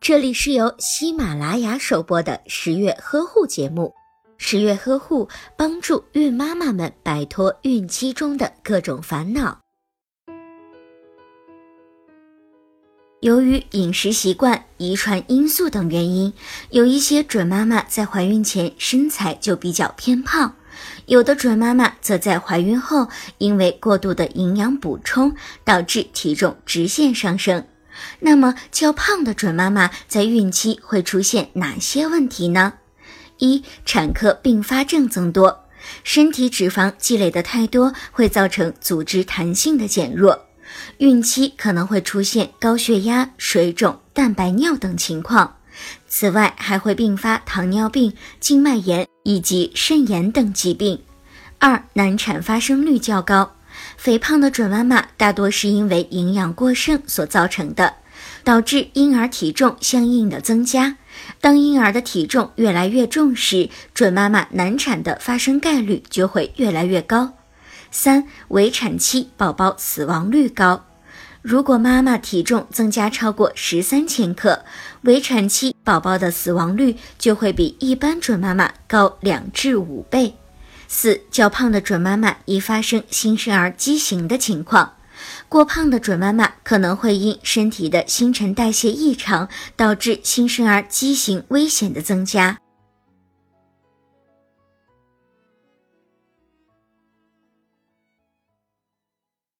这里是由喜马拉雅首播的十月呵护节目。十月呵护帮助孕妈妈们摆脱孕期中的各种烦恼。由于饮食习惯、遗传因素等原因，有一些准妈妈在怀孕前身材就比较偏胖，有的准妈妈则在怀孕后因为过度的营养补充，导致体重直线上升。那么，较胖的准妈妈在孕期会出现哪些问题呢？一、产科并发症增多，身体脂肪积累的太多，会造成组织弹性的减弱。孕期可能会出现高血压、水肿、蛋白尿等情况，此外还会并发糖尿病、静脉炎以及肾炎等疾病。二、难产发生率较高，肥胖的准妈妈大多是因为营养过剩所造成的，导致婴儿体重相应的增加。当婴儿的体重越来越重时，准妈妈难产的发生概率就会越来越高。三、围产期宝宝死亡率高。如果妈妈体重增加超过十三千克，围产期宝宝的死亡率就会比一般准妈妈高两至五倍。四、较胖的准妈妈易发生新生儿畸形的情况。过胖的准妈妈可能会因身体的新陈代谢异常，导致新生儿畸形危险的增加。